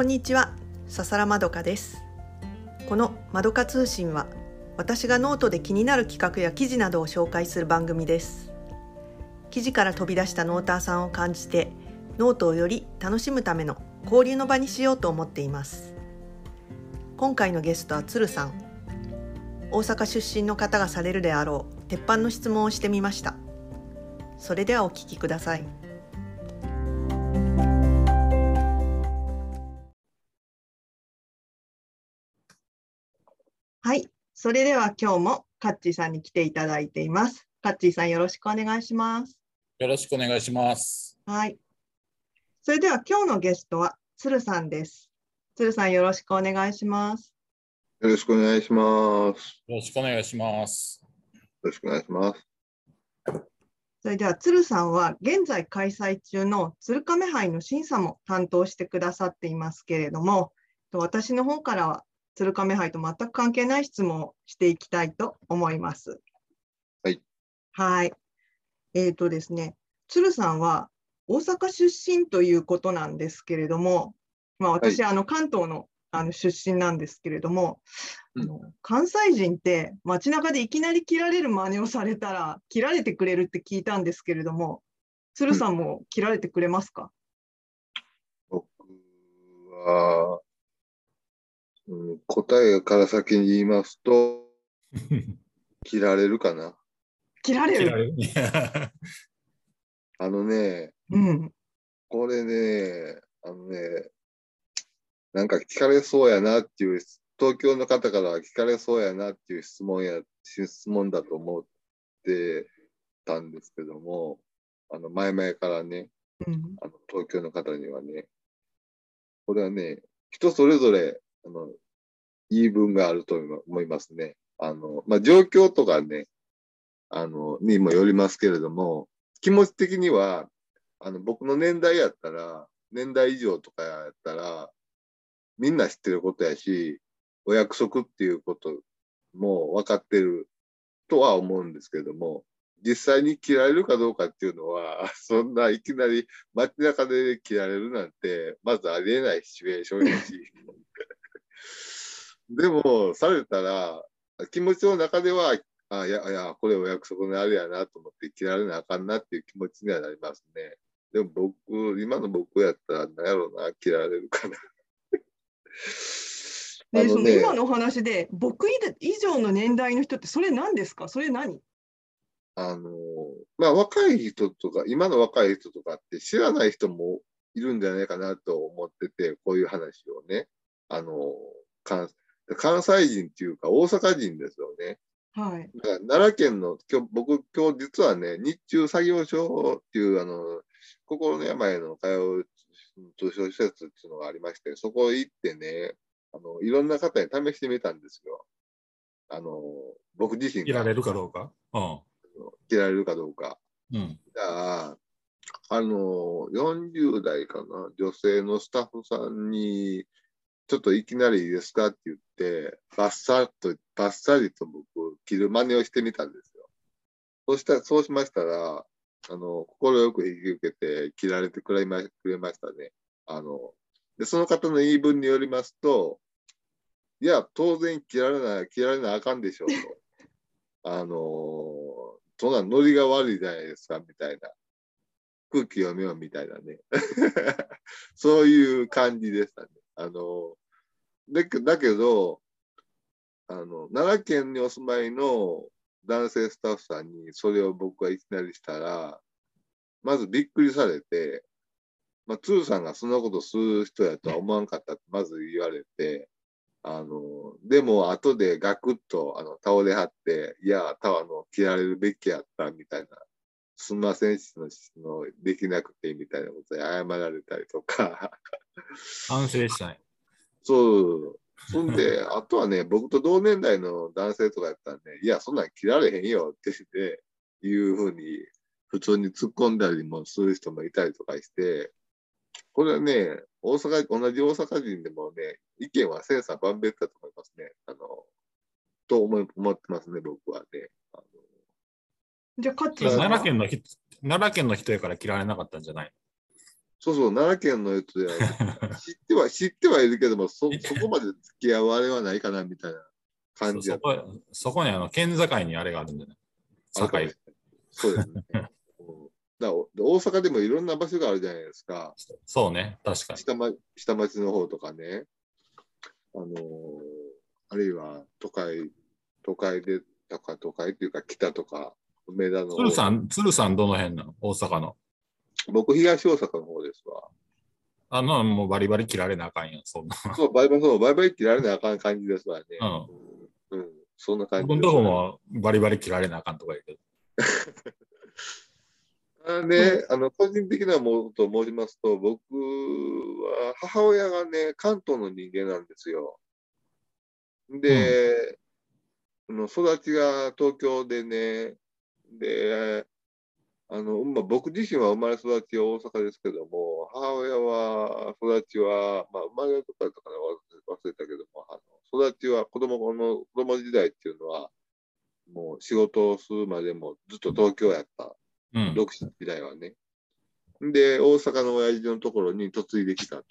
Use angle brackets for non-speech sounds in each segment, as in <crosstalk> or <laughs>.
こんにちは、笹良まどかです。このまどか通信は、私がノートで気になる企画や記事などを紹介する番組です。記事から飛び出したノーターさんを感じて、ノートをより楽しむための交流の場にしようと思っています。今回のゲストは鶴さん。大阪出身の方がされるであろう鉄板の質問をしてみました。それではお聞きください。はい、それでは今日もカッチーさんに来ていただいています。カッチーさんよろしくお願いします。よろしくお願いします。はい。それでは今日のゲストは鶴さんです。鶴さんよろしくお願いします。よろしくお願いします。よろしくお願いします。よろしくお願いします。それでは鶴さんは現在開催中の鶴亀杯の審査も担当してくださっていますけれども、私の方からは鶴亀杯と全く関係ない質問をしていきたいと思います。はい。はい。えっ、とですね、鶴さんは大阪出身ということなんですけれども、まあ、私、あの関東のあの出身なんですけれども、うんあの関西人って街中でいきなり切られる真似をされたら切られてくれるって聞いたんですけれども、鶴さんも切られてくれますか、僕は、うん、答えから先に言いますと、<laughs> 切られるかな？切られるあのね、うん。これね、あのね、なんか聞かれそうやなっていう、東京の方からは聞かれそうやなっていう質問や、質問だと思ってたんですけども、あの、前々からね、うん。あの東京の方にはね、これはね、人それぞれ、あの、言い分があると思いますね。あの、まあ、状況とかね、あの、にもよりますけれども、気持ち的には、あの、僕の年代やったら、年代以上とかやったら、みんな知ってることやし、お約束っていうことも分かってるとは思うんですけども、実際に切られるかどうかっていうのは、<laughs> そんないきなり街中で切られるなんて、まずありえないシチュエーションやし。でも、されたら、気持ちの中では、あいやいや、これお約束のあれやなと思って切られなあかんなっていう気持ちにはなりますね。でも僕、今の僕やったら、なんやろうな、切られるかな。<laughs> で、その今のお話で、僕以上の年代の人って、それ何ですか？それ何？あの、まあ、若い人とか、今の若い人とかって知らない人もいるんじゃないかなと思ってて、こういう話をね、あの、関関西人っていうか大阪人ですよね。はい。だから奈良県の、今日、僕、今日実はね、日中作業所っていう、あの、心の病の通う図書施設っていうのがありまして、そこ行ってね、あの、いろんな方に試してみたんですよ。あの、僕自身が切られるかどうか？う切られるかどうか。ん。うん。じゃあ、あの、40代かな、女性のスタッフさんに、ちょっといきなりいいですかって言って、バッサッと、バッサリと僕、切る真似をしてみたんですよ。そうしたそうしましたら、あの、快く引き受けて、切られてくれましたね。あの、で、その方の言い分によりますと、いや、当然切られない、切られなあかんでしょうと。<laughs> あの、そんなノリが悪いじゃないですか、みたいな。空気読めよ、みたいなね。<laughs> そういう感じでしたね。あの、だけだけど、あの、奈良県にお住まいの男性スタッフさんにそれを僕はいきなりしたら、まずびっくりされて、まあ、鶴さんがそんなことする人やとは思わんかったってまず言われて、あの、でも後でガクッとあの倒れはって、いや、たあの、切られるべきやったみたいな、すんませんしののできなくてみたいなことで謝られたりとか、反省したね。そう。そんで、<laughs> あとはね、僕と同年代の男性とかやったらね、いや、そんなん切られへんよって言って、いうふうに、普通に突っ込んだりもする人もいたりとかして、これはね、大阪、同じ大阪人でもね、意見は千差万別だと思いますね。あの、と思い思ってますね、僕はね。じゃあ、カッチーさんは奈良県の人、奈良県の人やから切られなかったんじゃないそうそう、奈良県のやつでは、<laughs> 知っては、知ってはいるけども、そ、そこまで付き合うあれはないかな、みたいな感じだそこそこにあの県境にあれがあるんじゃない？境そうですね。<laughs> うんだ大阪でもいろんな場所があるじゃないですか。そうね、確かに。下,、ま、下町の方とかね。あのーあるいは都会、都会で、とか都会っていうか北とか、梅田の方。鶴さん、鶴さんどの辺なの？大阪の。僕、東大阪の方ですわ。あの、もうバリバリ切られなあかんやん、そんな。そう、バイバイ、そう、バイバイ切られなあかん感じですわね。うん。うん。そんな感じ僕のとこもバリバリ切られなあかんとか言うけど。<laughs> あね、あの個人的なものと申しますと、僕は母親がね、関東の人間なんですよ。で、あの育ちが東京でね、で、あのまあ、僕自身は生まれ育ちは大阪ですけども、母親は育ちは、まあ、生まれとかとか忘れたけども、あの育ちは子供の子供時代っていうのは、もう仕事をするまでもずっと東京やった。うん。独身時代はね。で、大阪の親父のところに嫁いできたと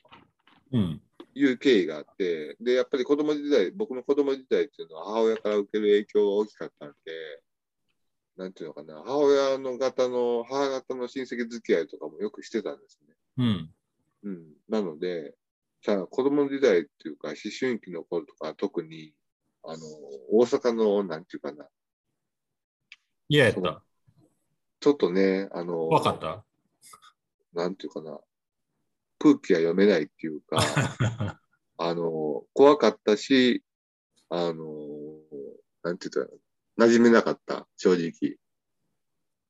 うん。いう経緯があって、で、やっぱり子供時代、僕の子供時代っていうのは母親から受ける影響が大きかったんで、なんていうのかな、母親の方の、母方の親戚付き合いとかもよくしてたんですね。うん。うん。なので、さあ、子供時代っていうか、思春期の頃とか、特に、あの、大阪の、なんていうかな、嫌やった。ちょっとね、あの、わかった？なんていうかな、空気が読めないっていうか、<laughs> あの、怖かったし、あの、なんて言ったら、馴染めなかった、正直。っ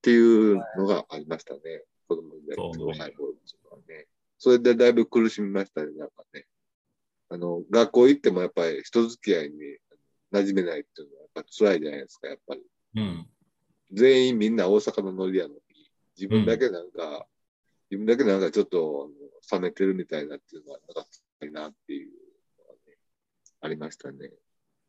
ていうのがありましたね。子供時代そうね若い頃のはね。それでだいぶ苦しみましたね、なんかね。あの、学校行ってもやっぱり人付き合いに馴染めないっていうのはやっぱ辛いじゃないですか、やっぱり。うん。全員みんな大阪のノリやのに、自分だけなんか、自分だけなんかちょっと冷めてるみたいなっていうのはなかったいなっていうのがね、ありましたね。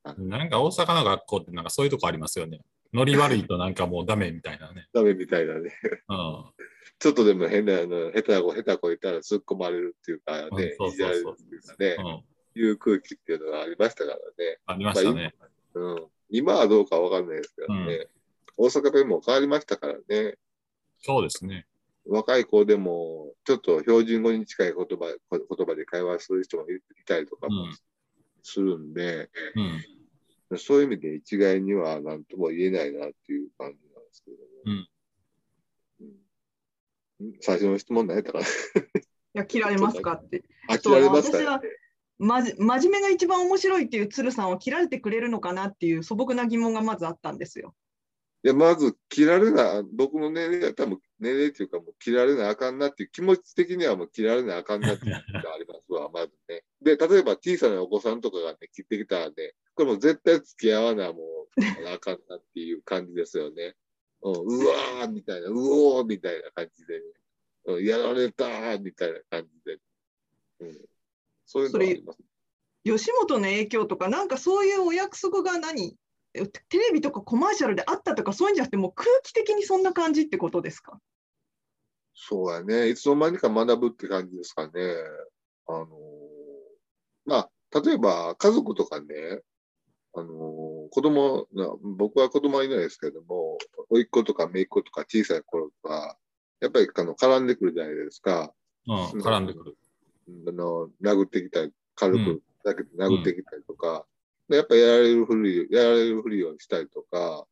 なんか大阪の学校ってなんかそういうとこありますよね。ノリ悪いとなんかもうダメみたいなね。<laughs> ダメみたいなね。うん。ちょっとでも変な、あの、下手な子、下手な子いたら突っ込まれるっていうかね、いじられるっていうかね、うん。いう空気っていうのがありましたからね。ありましたね。うん。今はどうかわかんないですけどね。大阪弁も変わりましたからね。そうですね。若い子でも、ちょっと標準語に近い言葉言葉で会話する人もいいたりとかもうんするんで、うん。そういう意味で一概には何とも言えないなっていう感じなんですけども。うんうん最初の質問何やったかないや切られますかって。あ、切られますかまじ真面目が一番面白いっていう鶴さんを切られてくれるのかなっていう素朴な疑問がまずあったんですよ。いや、まず、切られな、僕の年齢は多分、年齢っていうか、もう切られなあかんなっていう気持ち的にはもう切られなあかんなっていうのがありますわ、まずね。で、例えば小さなお子さんとかがね、切ってきたらね、これもう絶対付き合わな、もう、あかんなっていう感じですよね。うん、うわーみたいな、うおーみたいな感じでね、うん、やられたーみたいな感じで、うん、そういうのはあります。吉本の影響とか、なんかそういうお約束が何？えテレビとかコマーシャルであったとか、そういうんじゃなくて、もう空気的にそんな感じってことですか？そうやね。いつの間にか学ぶって感じですかね。あのーまあ、例えば家族とかね、あのー子供な、僕は子供はいないですけども、甥っ子とか姪っ子とか小さい頃とか、やっぱりあの絡んでくるじゃないですか。うん。絡んでくる。あの殴ってきたり、軽くだけど殴ってきたりとか、でやっぱやられるふり、やられるふりをしたりとか、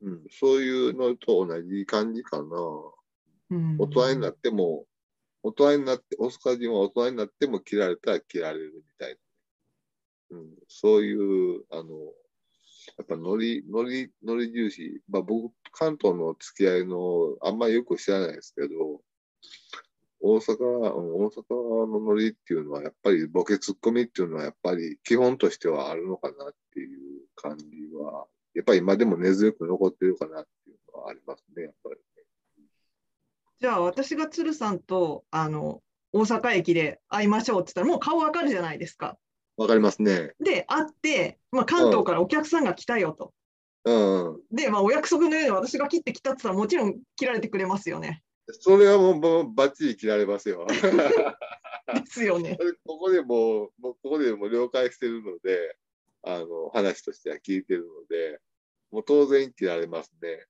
うん、そういうのと同じ感じかな。うん大人になっても、大人になって、大阪人は大人になっても切られたら切られるみたいな。うん、そういう、あの、やっぱノリ、ノリ、ノリ重視。まあ僕、関東の付き合いの、あんまりよく知らないですけど、大阪、大阪のノリっていうのは、やっぱりボケツッコミっていうのは、やっぱり基本としてはあるのかなっていう感じは、やっぱり今でも根強く残ってるかなっていうのはありますね、やっぱり。じゃあ私が鶴さんとあの大阪駅で会いましょうって言ったらもう顔わかるじゃないですか。わかりますね。で会って、まあ、関東からお客さんが来たよと。うん。で、まあ、お約束のように私が切ってきたって言ったらもちろん切られてくれますよね。それはもうもうバッチリ切られますよ。<laughs> ですよね。ここでもう、もうここでもう了解してるので、あの、話としては聞いてるので、もう当然切られますね。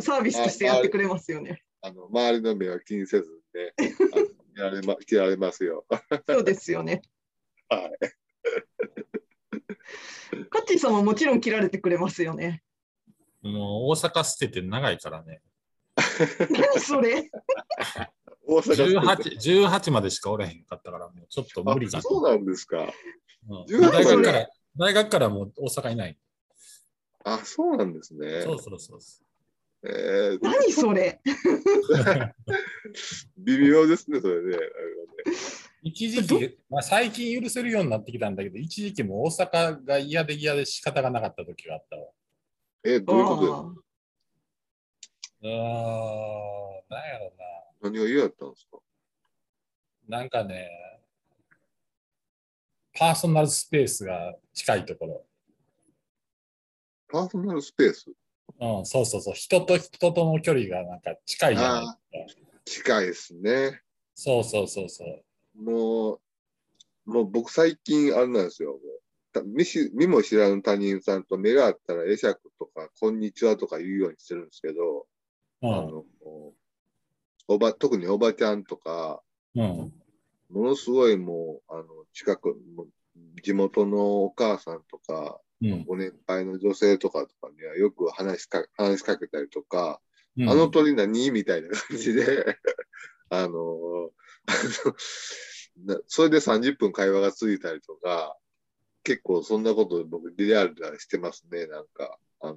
サービスとしてやってくれますよね。あの、周りの目は気にせずにね、<laughs> 切られま、切られますよ。そうですよね。はい。<laughs> カッチーさんはもちろん切られてくれますよね。もう大阪捨てて長いからね。<laughs> 何それ？大阪18、18までしかおれへんかったから、もうちょっと無理かな。あそうなんですか。うん18大学から、大学からもう大阪いない。あ、そうなんですね。そうそうそうそえー、何それ <laughs> 微妙ですね、それね。一時期、まあ、最近許せるようになってきたんだけど、一時期もう大阪が嫌で嫌で仕方がなかった時があったわ。えー、どういうことうーん、なんやろ何が嫌だったんですか？な。なんかね、パーソナルスペースが近いところ。パーソナルスペース？うん、そうそうそう。人と人との距離がなんか近いじゃないですか。近いですね。そうそうそうそう。もう、もう僕最近あれなんですよ。見し見も知らぬ他人さんと目が合ったら会釈とか、こんにちはとか言うようにしてるんですけど、うん、あの、おば、特におばちゃんとか、うん、ものすごいもう、あの、近く、地元のお母さんとか、うん。ご年配の女性とかとかにはよく話しか話しかけたりとか、うんあの鳥何？みたいな感じで、<laughs> あの、あのなそれで30分会話が続いたりとか、結構そんなこと僕リアルでしてますね、なんか。あの、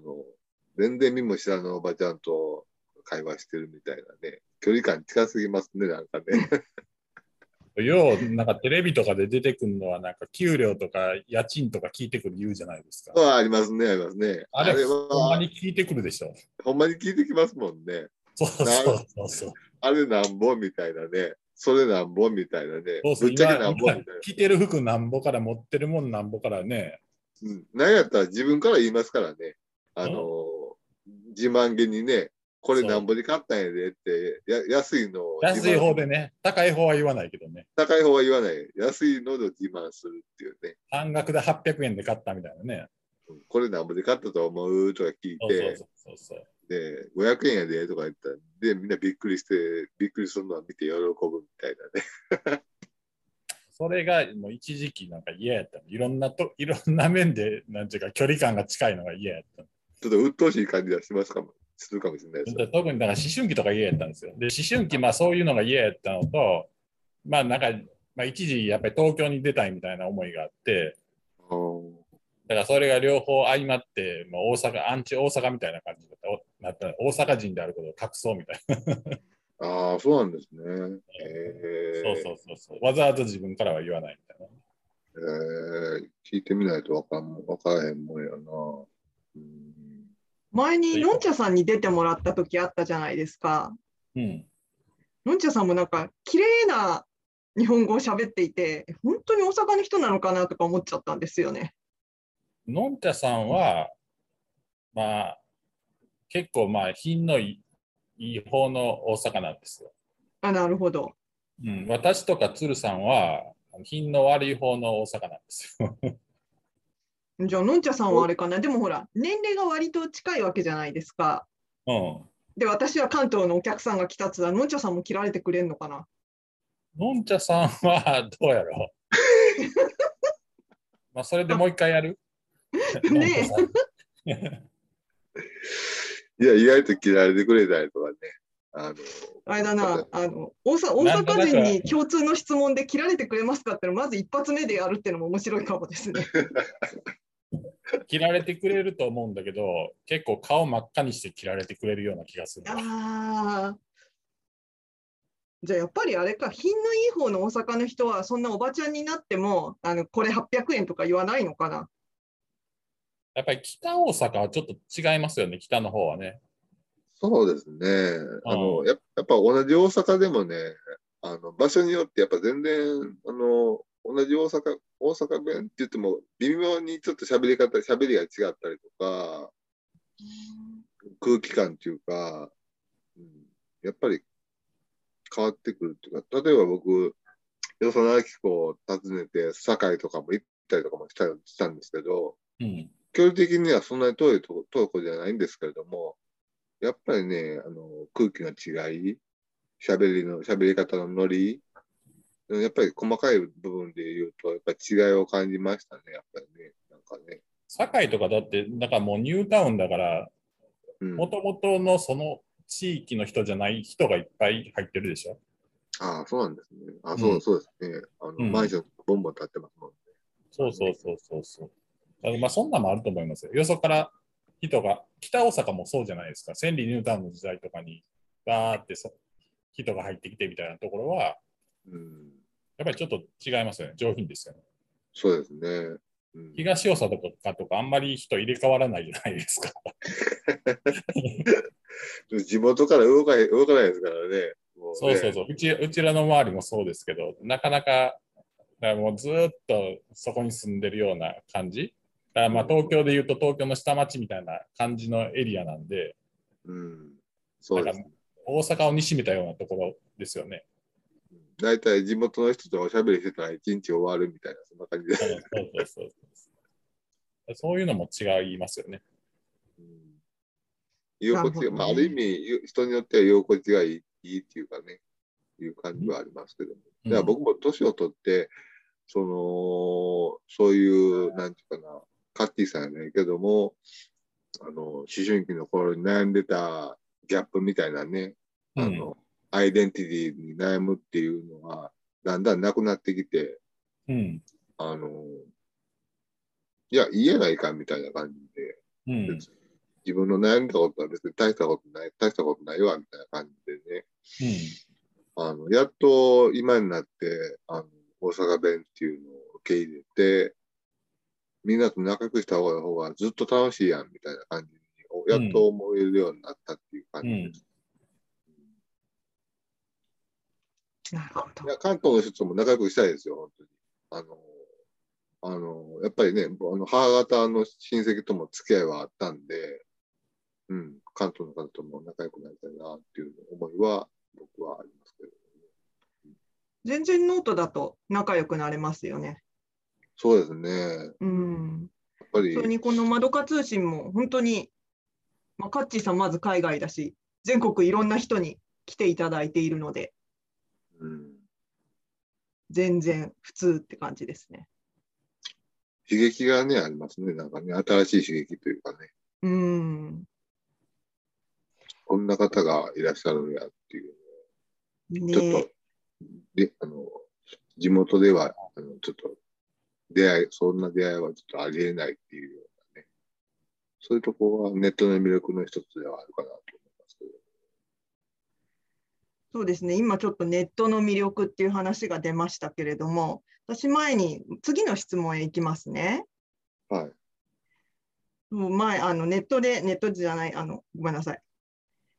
全然見も知らぬおばちゃんと会話してるみたいなね。距離感近すぎますね、なんかね。<laughs> よう、なんかテレビとかで出てくるのは、なんか給料とか家賃とか聞いてくる言うじゃないですか。あありますね、ありますね。あれ、ほんまは、に聞いてくるでしょ。ほんまに聞いてきますもんね。そうそうそう。あれなんぼみたいなね。それなんぼみたいなね。そうそうぶっちゃけ今なんぼみたいな。着てる服なんぼから持ってるもんなんぼからね。うん。なんやったら自分から言いますからね。あのー自慢げにね、これなんぼで買ったんやでって、や安いのを安い方でね、高い方は言わないけどね。高い方は言わない。安いので自慢するっていうね。半額で800円で買ったみたいなね。うんこれなんぼで買ったと思うとか聞いて。で、500円やでとか言ったら、で、みんなびっくりして、びっくりするのは見て喜ぶみたいなね。<laughs> それがもう一時期なんか嫌やったの。いろんなと、いろんな面で、なんていうか距離感が近いのが嫌やったの。ちょっと鬱陶しい感じがしますかも、するかもしれないですよ。特にだから思春期とか嫌やったんですよ。で、思春期、まあそういうのが嫌やったのと、まあなんか、まあ一時やっぱり東京に出たいみたいな思いがあって、うんだからそれが両方相まって、まあ、大阪、アンチ大阪みたいな感じだったおなった。大阪人であることを隠そうみたいな。ああ、そうなんですね。<laughs> えー、そうそうそうそう。わざわざ自分からは言わないみたいな。えー、聞いてみないとわかんわからへんもんやな。うん前にのんちゃさんに出てもらった時あったじゃないですか。うん。のんちゃさんもなんか綺麗な日本語を喋っていて、本当に大阪の人なのかなとか思っちゃったんですよね。のんちゃさんは、まあ、結構まあ品のいい方の大阪なんですよ。あ、なるほど。うん、私とか鶴さんは品の悪い方の大阪なんですよ。じゃあ、のんちゃさんはあれかな？でもほら、年齢が割と近いわけじゃないですか。うん。で、私は関東のお客さんが来たっつったら、のんちゃさんも切られてくれるのかな？のんちゃさんはどうやろう？<laughs> まあそれでもう一回やる？のんちゃさんいや、意外と嫌われてくれたりとかね。あの、あれだな、あの大阪人に共通の質問で切られてくれますかってのまず一発目でやるっていうのも面白いかもですね。<laughs> 切られてくれると思うんだけど、結構顔真っ赤にして切られてくれるような気がする。ああ。じゃあやっぱりあれか、品のいい方の大阪の人はそんなおばちゃんになっても、あのこれ800円とか言わないのかな？やっぱり北大阪はちょっと違いますよね、北の方はね。そうですね。あの、やっやっぱ同じ大阪でもね、あの、場所によってやっぱ全然、あの、同じ大阪、大阪弁？って言っても、微妙にちょっと喋り方、喋りが違ったりとか、空気感っていうか、うん、やっぱり変わってくるっていうか、例えば僕、よその明子を訪ねて、堺とかも行ったりとかもしたしたんですけど、うん。距離的にはそんなに遠いとこ遠いとこじゃないんですけれども、やっぱりね、あの空気の違い、喋りの、喋り方のノリ、やっぱり細かい部分で言うと、やっぱり違いを感じましたね、やっぱりね。なんかね。堺とかだって、だからもうニュータウンだから、うん、もともとのその地域の人じゃない人がいっぱい入ってるでしょ？ああ、そうなんですね。あそう、うんそうですね。あの、うんマンションボンボン建ってますもんね。そうそうそうそうそう。だからまあそんなんもあると思いますよ。よそから人が、北大阪もそうじゃないですか。千里ニュータウンの時代とかに、バーってそ人が入ってきてみたいなところは、うん。やっぱりちょっと違いますよね。上品ですよね。そうですね。うん、東大阪とかとかあんまり人入れ替わらないじゃないですか。<laughs> 地元から動かない動かないですからね。もうねそうそうそう。うちうちらの周りもそうですけど、なかなか、だからもうずーっとそこに住んでるような感じ。だからまあ東京で言うと東京の下町みたいな感じのエリアなんで、うん。そうですね。大阪をにしめたようなところですよね。大体地元の人とおしゃべりしてたら一日終わるみたいな、そんな感じで。そういうのも違いますよね。うん居心地ねまあ、ある意味、人によっては居心地がいいいいっていうかね、いう感じはありますけども。うんだから僕も年を取って、その、そういう、なんていうかな、カッティさんやないけども、あの、思春期の頃に悩んでたギャップみたいなね、あの、アイデンティティに悩むっていうのは、だんだんなくなってきて、うん。あの、いや、言えないかんみたいな感じで、うん。自分の悩んだことは別に大したことない、大したことないわ、みたいな感じでね、あの、やっと今になって、あの、大阪弁っていうのを受け入れて、みんなと仲良くした方がずっと楽しいやん、みたいな感じに、やっと思えるようになったっていう感じです。なるほどい。や、関東の人とも仲良くしたいですよ、本当に。あの、あの、やっぱりね、あの母方の親戚とも付き合いはあったんで、うん、関東の方とも仲良くなりたいなっていう思いは僕はありますけど。全然ノートだと仲良くなれますよね。そうですね。やっうん。ぱりそれ、にこのまどか通信も本当に、まあ、カッチーさんまず海外だし、全国いろんな人に来ていただいているので、うん、全然普通って感じですね。刺激がね、ありますね。なんかね、新しい刺激というかね、うん。こんな方がいらっしゃるんやっていう、ちょっねと、で、あの、地元では、あの、ちょっと、出会い、そんな出会いはちょっとありえないっていうようなね。そういうところはネットの魅力の一つではあるかなと。そうですね、今ちょっとネットの魅力っていう話が出ましたけれども、私前に次の質問へ行きますね。はい。もう前、あのネットで、ネットじゃない、あのごめんなさい。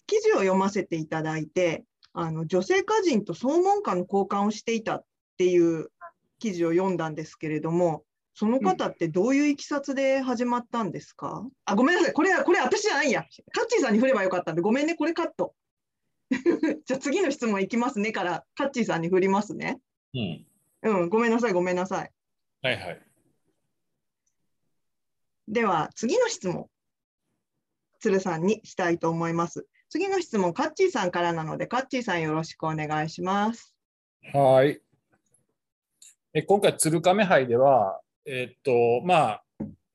記事を読ませていただいて、あの女性歌人と総門下の交換をしていたっていう記事を読んだんですけれども、その方ってどういういきさつで始まったんですか、あ、ごめんなさい、これ、これ私じゃないや。カッチーさんに振ればよかったんで、ごめんね、これカット。<laughs> じゃあ次の質問いきますねから、カッチーさんに振りますね。うん。うん、ごめんなさい、ごめんなさい。はいはい。では、次の質問、鶴さんにしたいと思います。次の質問、カッチーさんからなので、カッチーさんよろしくお願いします。はい。え今回、鶴亀杯では、えっと、まあ、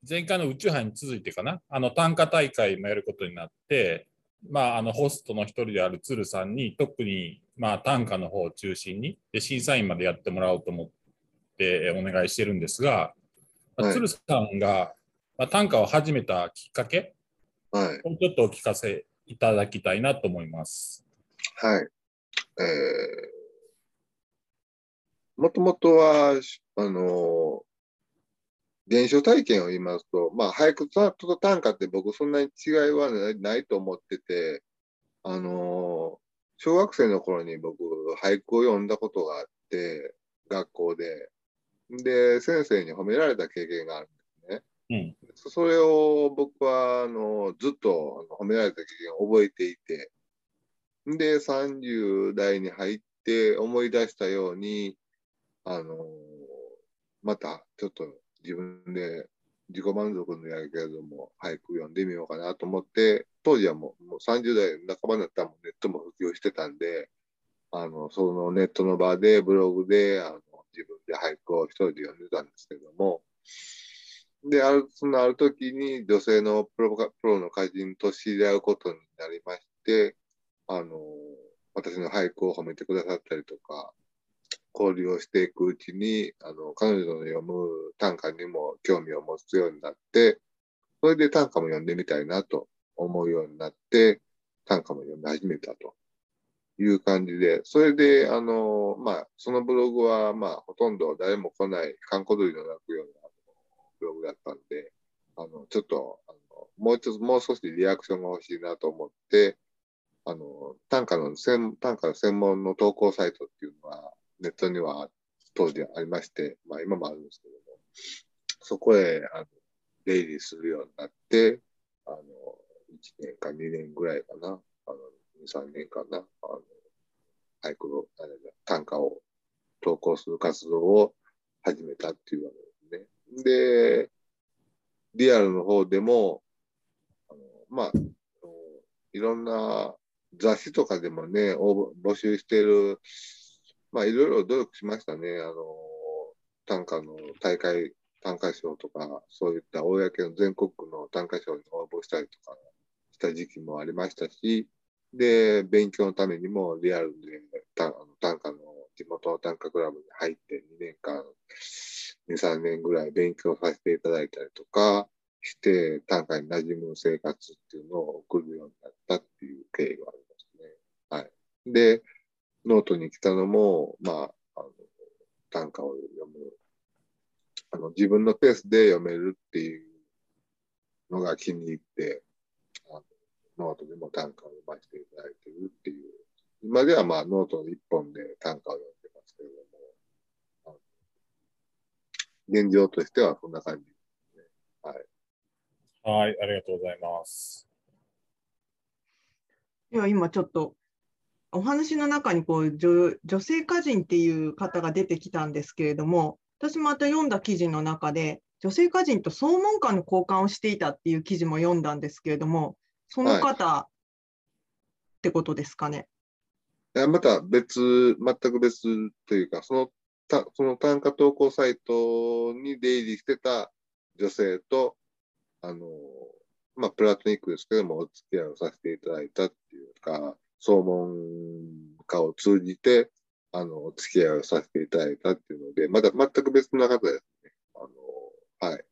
前回の宇宙杯に続いてかな、あの短歌大会もやることになって、まあ、あのホストの一人である鶴さんに、特に、まあ、短歌の方を中心にで、審査員までやってもらおうと思ってお願いしてるんですが、まあはい鶴さんが、まあ、短歌を始めたきっかけはい。をちょっとお聞かせいただきたいなと思います。はい。えー、もともとは、あの、現象体験を言いますと、まあ、俳句と短歌って僕そんなに違いはないと思ってて、あの、小学生の頃に僕、俳句を読んだことがあって、学校で。で、先生に褒められた経験があるんですね。うん。それを僕はあのずっと褒められた経験を覚えていて、で、30代に入って思い出したように、あのまたちょっと自分で自己満足のやけれども、俳句読んでみようかなと思って、当時はもうもう30代半ばになったらネットも普及してたんで、あの、そのネットの場で、ブログで、あの、自分で俳句を一人で読んでたんですけども、で、ある、そのある時に女性のプロプロの歌人と知り合うことになりまして、あの、私の俳句を褒めてくださったりとか、交流をしていくうちに、あの、彼女の読む短歌にも興味を持つようになって、それで短歌も読んでみたいなと思うようになって、短歌も読み始めたという感じで、それで、あの、まあ、そのブログは、まあ、ほとんど誰も来ない、観光鳥の鳴くようなブログだったんで、あの、ちょっと、あのもうちょっと、もう少しリアクションが欲しいなと思って、あの、短歌の専、短歌の専門の投稿サイトっていう、ネットには当時ありまして、まあ今もあるんですけども、そこへ、あの、出入りするようになって、あの、1年か2年ぐらいかな、あの、2、3年かな、あの、俳句の、短歌を投稿する活動を始めたっていうわけですね。で、リアルの方でも、あのまあ、いろんな雑誌とかでもね、募集しているまあ、いろいろ努力しましたね。あの、短歌の大会、短歌賞とか、そういった公の全国の短歌賞に応募したりとかした時期もありましたし、で、勉強のためにもリアルで短歌の地元の短歌クラブに入って2年間、2、3年ぐらい勉強させていただいたりとかして、短歌に馴染む生活っていうのを送るようになったっていう経緯がありますね。はい。で、ノートに来たのも、まあ、あの短歌を読むあの、自分のペースで読めるっていうのが気に入って、あのノートでも短歌を読ませていただいてるっていう。今ではまあノート一本で短歌を読んでますけれども、現状としてはそんな感じですね。はい。はい、ありがとうございます。いや、今ちょっとお話の中にこう女女性歌人っていう方が出てきたんですけれども、私また読んだ記事の中で、女性歌人と総門官の交換をしていたっていう記事も読んだんですけれども、その方、はい、ってことですかね？いやまた別、全く別というか、そのたその単価投稿サイトに出入りしてた女性と、あのまあ、プラトニックですけども、お付き合いをさせていただいたっていうか、総門家を通じて、あの、お付き合いをさせていただいたっていうので、まだ全く別な方ですね。あの、はい。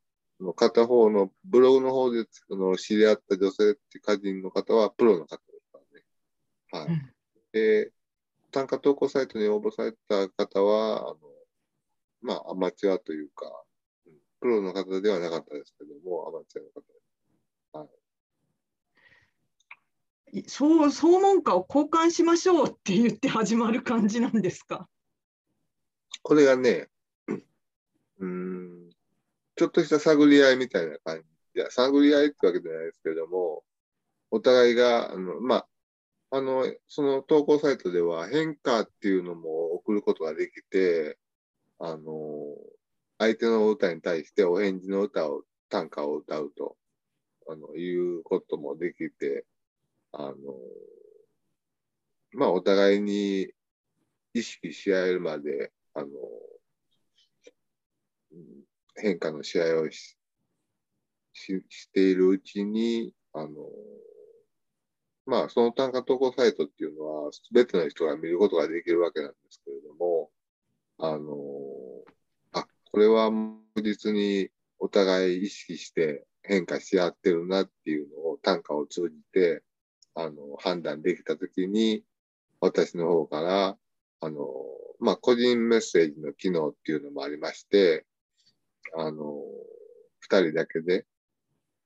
片方のブログの方であの知り合った女性っていう歌人の方はプロの方ですからね。はい。うん、で、単価投稿サイトに応募された方は、あの、まあ、アマチュアというか、プロの方ではなかったですけども、アマチュアの方総総門家を交換しましょうって言って始まる感じなんですか？これがね、うん、ちょっとした探り合いみたいな感じ。いや、探り合いってわけじゃないですけれども、お互いが、あの、まあ、あの、その投稿サイトでは変化っていうのも送ることができて、あの、相手の歌に対してお返事の歌を、短歌を歌うと、あの、いうこともできて、あの、まあ、お互いに意識し合えるまで、あの、変化の試合をしししているうちに、あの、まあ、その単価投稿サイトっていうのは、すべての人が見ることができるわけなんですけれども、あの、あ、これは確実にお互い意識して変化し合ってるなっていうのを単価を通じて、あの、判断できたときに、私の方から、あの、まあ、個人メッセージの機能っていうのもありまして、あの、二人だけで、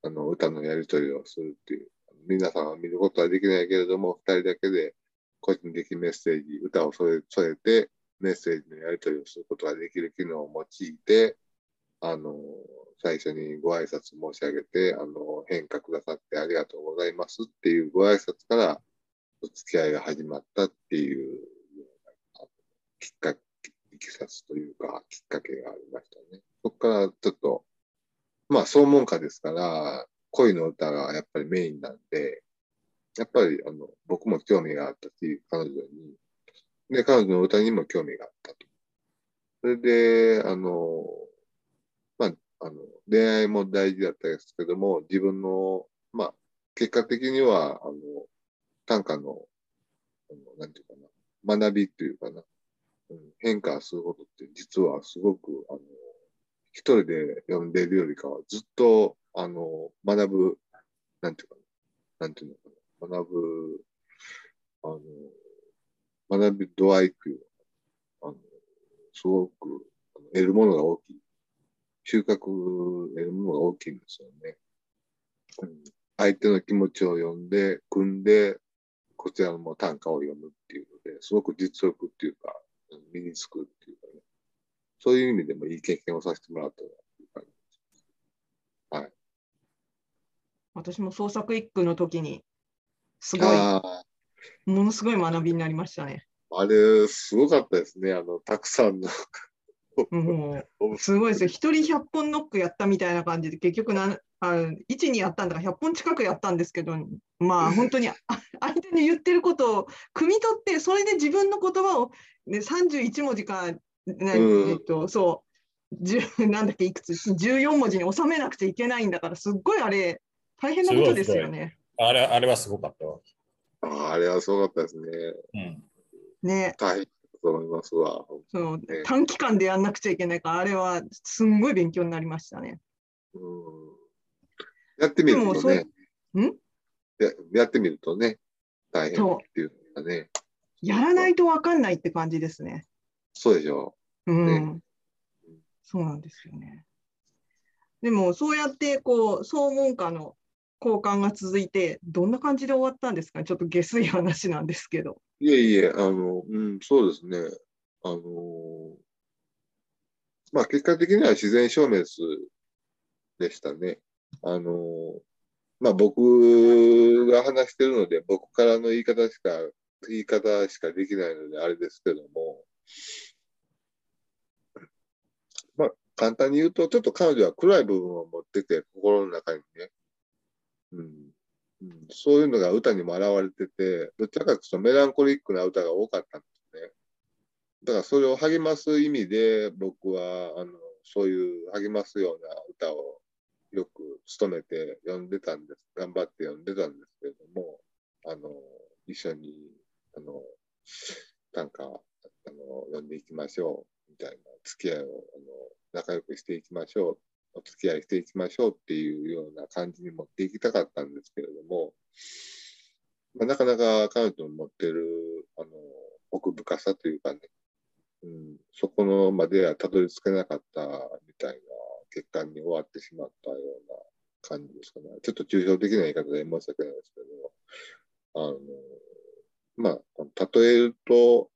あの、歌のやり取りをするっていう、皆さんは見ることはできないけれども、二人だけで個人的メッセージ、歌を添え添えて、メッセージのやり取りをすることができる機能を用いて、あの、最初にご挨拶申し上げて、あの、変化くださってありがとうございますっていうご挨拶からお付き合いが始まったっていう、あきさつというか、きっかけがありましたね。そこからちょっと、まあ、総門歌ですから、恋の歌がやっぱりメインなんで、やっぱりあの僕も興味があったし、彼女に、で、彼女の歌にも興味があったと。それで、あの、あ、の、恋愛も大事だったですけども、自分の、まあ、結果的には、あの、短歌の、あのなんていうかな、学びっていうかな、うん、変化することって実はすごく、あの、一人で読んでるよりかはずっと、あの、学ぶ、なんていうかな、なんていうのかな、学ぶ、あの、学び度合いっていうの、あの、すごく得るものが大きい。収穫得るものが大きいんですよね。うん、相手の気持ちを読んで、組んで、こちらも短歌を読むっていうので、すごく実力っていうか、身につくっていうかね、そういう意味でもいい経験をさせてもらったなっていう感じです。はい。私も創作一句の時に、すごい、あものすごい学びになりましたね。あ、あれ、すごかったですね。あの、たくさんの。もう、すごいですよ。一人100本ノックやったみたいな感じで、結局なん、あ1、2やったんだから100本近くやったんですけど、まあ本当にあ相手の言ってることを汲み取って、それで自分の言葉を、ね、31文字か、ねうんえっと、そう、10なんだっけ、いくつ、14文字に収めなくちゃいけないんだから、すっごいあれ、大変なことですよね。あれあれはすごかったわ。ああれはすごかったですね。うん。ね、大変だと思いますわ。そのね短期間でやんなくちゃいけないから、あれはすんごい勉強になりましたね。うん、やってみるとねん？や、やってみるとね、大変っていうのがね、やらないと分かんないって感じですね。そうでしょうん、ねそうなんですよね。でもそうやってこう総門下の交換が続いてどんな感じで終わったんですかねちょっと下水話なんですけど。う。いえいえ、あの、うん、そうですね。あの、まあ結果的には自然消滅でしたね。あの、まあ僕が話してるので、僕からの言い方しか、言い方しかできないのであれですけども、まあ簡単に言うと、ちょっと彼女は暗い部分を持ってて、心の中にね。うん。そういうのが歌にも表れてて、どちらかというとメランコリックな歌が多かった。だからそれを励ます意味で、僕は、あの、そういう励ますような歌をよく努めて読んでたんです。頑張って読んでたんですけれども、あの、一緒に、あの、短歌、あの、読んでいきましょう、みたいな付き合いを、あの、仲良くしていきましょう、お付き合いしていきましょうっていうような感じに持っていきたかったんですけれども、まあ、なかなか彼女の持ってる、あの、奥深さというかね、うん、そこのまではたどり着けなかったみたいな結果に終わってしまったような感じですかね。ちょっと抽象的な言い方で申し訳ないですけど、あの、まあ、例えると、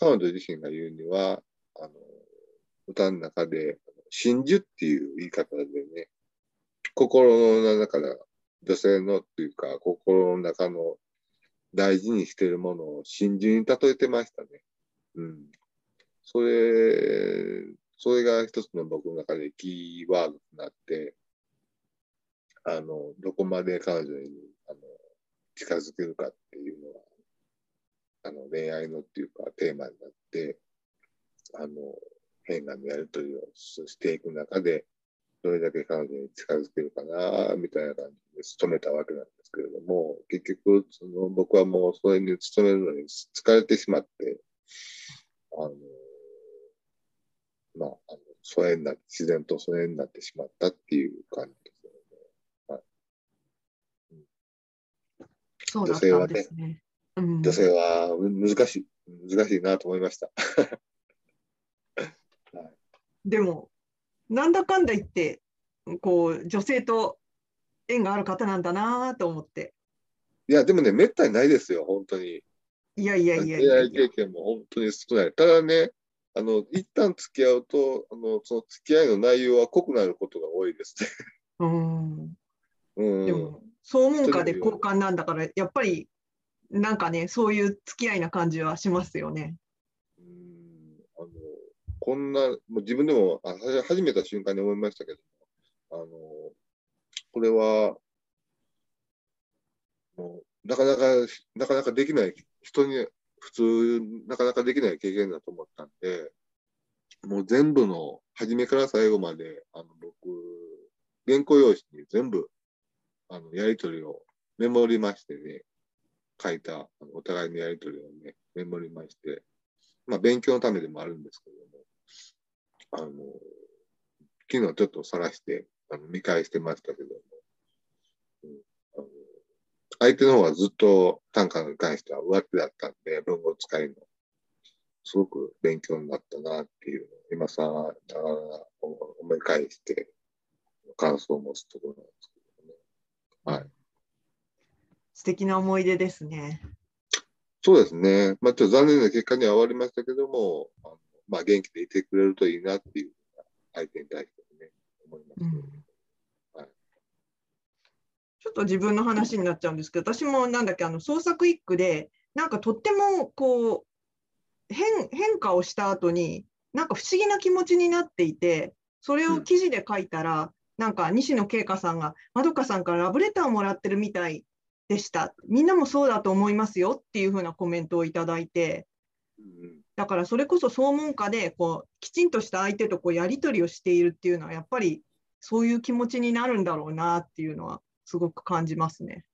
彼女自身が言うには、あの、歌の中で、真珠っていう言い方でね、心の中の女性のっていうか、心の中の大事にしているものを真珠に例えてましたね。うん。それ、それが一つの僕の中でキーワードとなって、あの、どこまで彼女にあの近づけるかっていうのは、あの、恋愛のっていうかテーマになって、あの、変なのやりとりをしていく中で、どれだけ彼女に近づけるかな、みたいな感じで努めたわけなんですけれども、結局、その僕はもうそれに努めるのに疲れてしまって、あの、まあ、あの疎遠にな自然と疎遠になってしまったっていう感じですよね。そうだったんですね。うん女性は難しい、難しいなと思いました。<laughs> でも、なんだかんだ言って、こう女性と縁がある方なんだなと思って。いや、でもね、めったにないですよ、本当に。いやいやいやい恋愛やいや経験も本当に少ない。ただね、あの、一旦付き合うと、あの、その付き合いの内容は濃くなることが多いですね。うん。うん。でも、総門下で交換なんだから、やっぱり、なんかね、そういう付き合いな感じはしますよね。うんあの、こんな、もう自分でもあ始めた瞬間に思いましたけどあの、これは、もう、なかなか、なかなかできない、人に普通、なかなかできない経験だと思ったんで、もう全部の、初めから最後まで、あの、僕、原稿用紙に全部、あの、やりとりをメモりましてね、書いた、お互いのやりとりをね、メモりまして、まあ、勉強のためでもあるんですけども、あの、昨日ちょっと晒して、あの見返してましたけども、うん、相手の方はずっと短歌に関しては上手だったんで、文語使いの。すごく勉強になったなっていうのを今さら思い返して感想を持つところなんですけどね。はい。素敵な思い出ですね。そうですね。まあ、ちょっと残念な結果には終わりましたけども、あのまあ、元気でいてくれるといいなっていう相手に対してね、思います、ね、うん、はい。ちょっと自分の話になっちゃうんですけど、私もなんだっけ、あの創作一句で、なんかとってもこう変変化をした後に、なんか不思議な気持ちになっていて、それを記事で書いたら、うん、なんか西野圭香さんが、まどかさんからラブレターをもらってるみたいでした。みんなもそうだと思いますよっていうふうなコメントをいただいて、だからそれこそ総門下でこうきちんとした相手とこうやり取りをしているっていうのはやっぱりそういう気持ちになるんだろうなっていうのはすごく感じますね。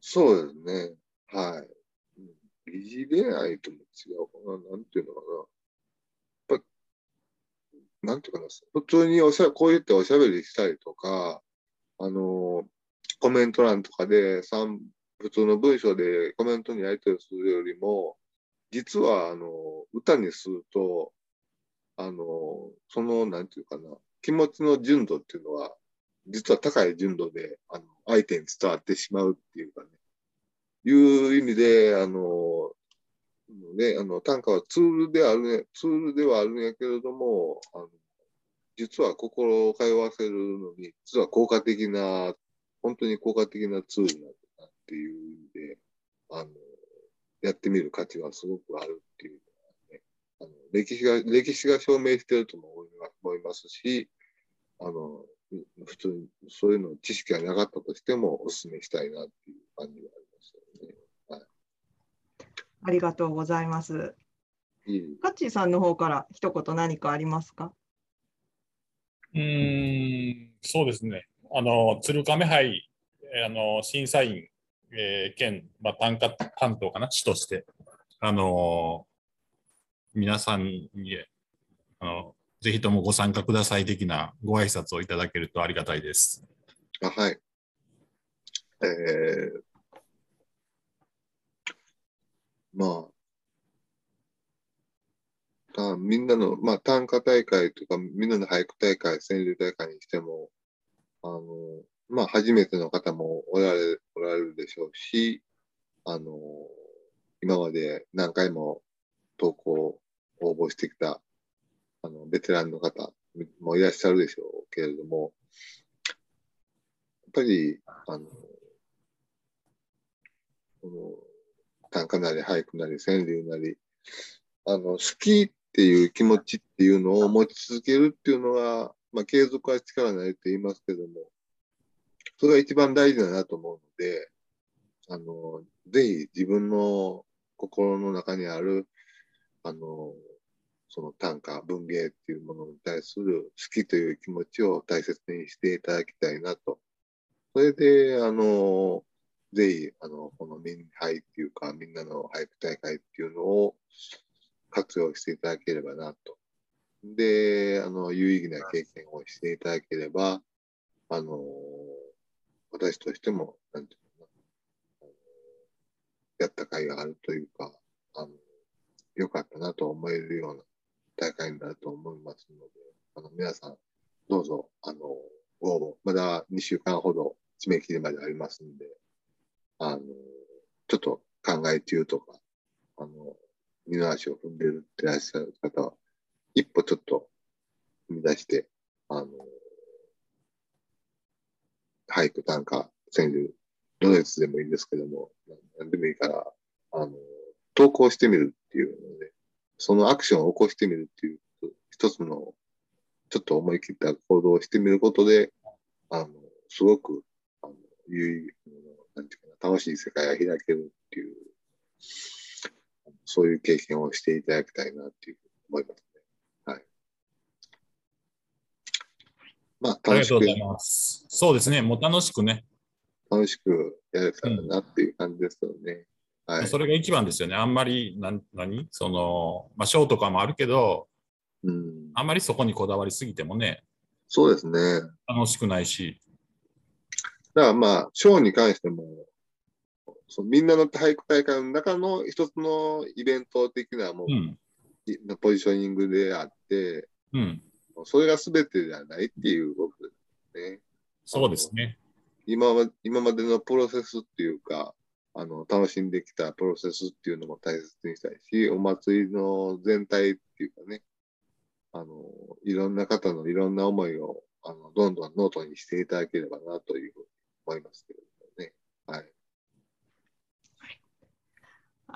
そうですね。はい。疑似恋愛とも違うかな。なんていうのかな。やっぱ、なんていうかな。普通におしゃこう言っておしゃべりしたりとか、あの、コメント欄とかで普通の文章でコメントにやり取りするよりも、実は、あの、歌にすると、あの、その、なんていうかな、気持ちの純度っていうのは、実は高い純度で、あの、相手に伝わってしまうっていうかね、いう意味で、あの、ね、あの、短歌はツールであるね、ツールではあるんやけれども、あの、実は心を通わせるのに、実は効果的な本当に効果的なツールなんだなっていう意味で、あの、やってみる価値はすごくあるっていうのはね、あの歴史が、歴史が証明してるとも思いますし、あの、普通にそういうの知識がなかったとしてもお勧めしたいなっていう感じがありますよね。はい、ありがとうございます。いいカッチーさんの方から一言何かありますか？うん、そうですね。あの鶴亀杯あの審査員、えー、兼、まあ、単価担当かな、市として、あの皆さんにあのぜひともご参加ください的なご挨拶をいただけるとありがたいです。あはい。えー、まあ、あみんなの、まあ、短歌大会とか、みんなの俳句大会、川柳大会にしても、あの、まあ、初めての方もおられおられるでしょうし、あの、今まで何回も投稿、応募してきた、あの、ベテランの方もいらっしゃるでしょうけれども、やっぱり、あの、この、短歌なり俳句なり川柳なり、あの、好きっていう気持ちっていうのを持ち続けるっていうのは、まあ、継続は力ないって言いますけども、それが一番大事だなと思うので、あの、ぜひ自分の心の中にある、あの、その短歌、文芸っていうものに対する好きという気持ちを大切にしていただきたいなと。それで、あの、ぜひ、あの、この民俳っていうか、みんなの俳句大会っていうのを活用していただければなと。で、あの、有意義な経験をしていただければ、あの、私としても、なんていうかな、やった甲斐があるというか、あの、良かったなと思えるような大会になると思いますので、あの、皆さん、どうぞ、あの、ご応募、まだ2週間ほど締め切りまでありますんで、あの、ちょっと考え中とか、あの、二の足を踏んでるってらっしゃる方は、一歩ちょっと踏み出して、あの、俳句、短歌、川柳、どのやつでもいいんですけども、何でもいいから、あの、投稿してみるっていうので、そのアクションを起こしてみるっていう、一つの、ちょっと思い切った行動をしてみることで、あの、すごく、あの、有意なんていうかな、楽しい世界が開けるっていう、そういう経験をしていただきたいなっていう思いますね。はい。まあ、楽しく。ありがとうございます。そうですね、もう楽しくね。楽しくやれたらなっていう感じですよね。はい、それが一番ですよね。あんまり、な何？その、まあ、ショーとかもあるけど、うん、あんまりそこにこだわりすぎてもね。そうですね。楽しくないし。だからまあ、ショーに関しても、そみんなの体育大会の中の一つのイベント的なもう、うん、ポジショニングであって、うん、それが全てではないっていうことですね。そうですね。今ま今までのプロセスっていうか、あの、楽しんできたプロセスっていうのも大切にしたいし、お祭りの全体っていうかね、あの、いろんな方のいろんな思いを、あの、どんどんノートにしていただければなというふうに思いますけれどもね。はい。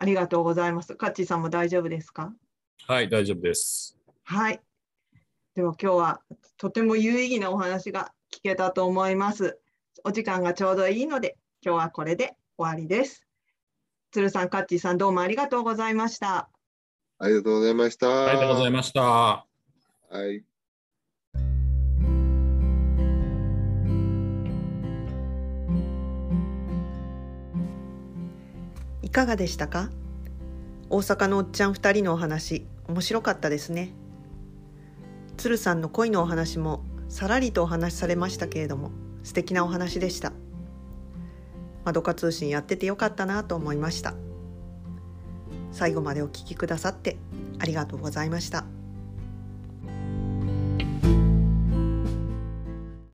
ありがとうございます。カッチーさんも大丈夫ですか？はい、大丈夫です。はい。では今日はとても有意義なお話が聞けたと思います。お時間がちょうどいいので、今日はこれで終わりです。鶴さん、カッチーさん、どうもありがとうございました。ありがとうございました。ありがとうございました。はい。いかがでしたか？大阪のおっちゃん2人のお話面白かったですね鶴さんの恋のお話もさらりとお話しされましたけれども素敵なお話でしたまどか通信やっててよかったなと思いました最後までお聞きくださってありがとうございました。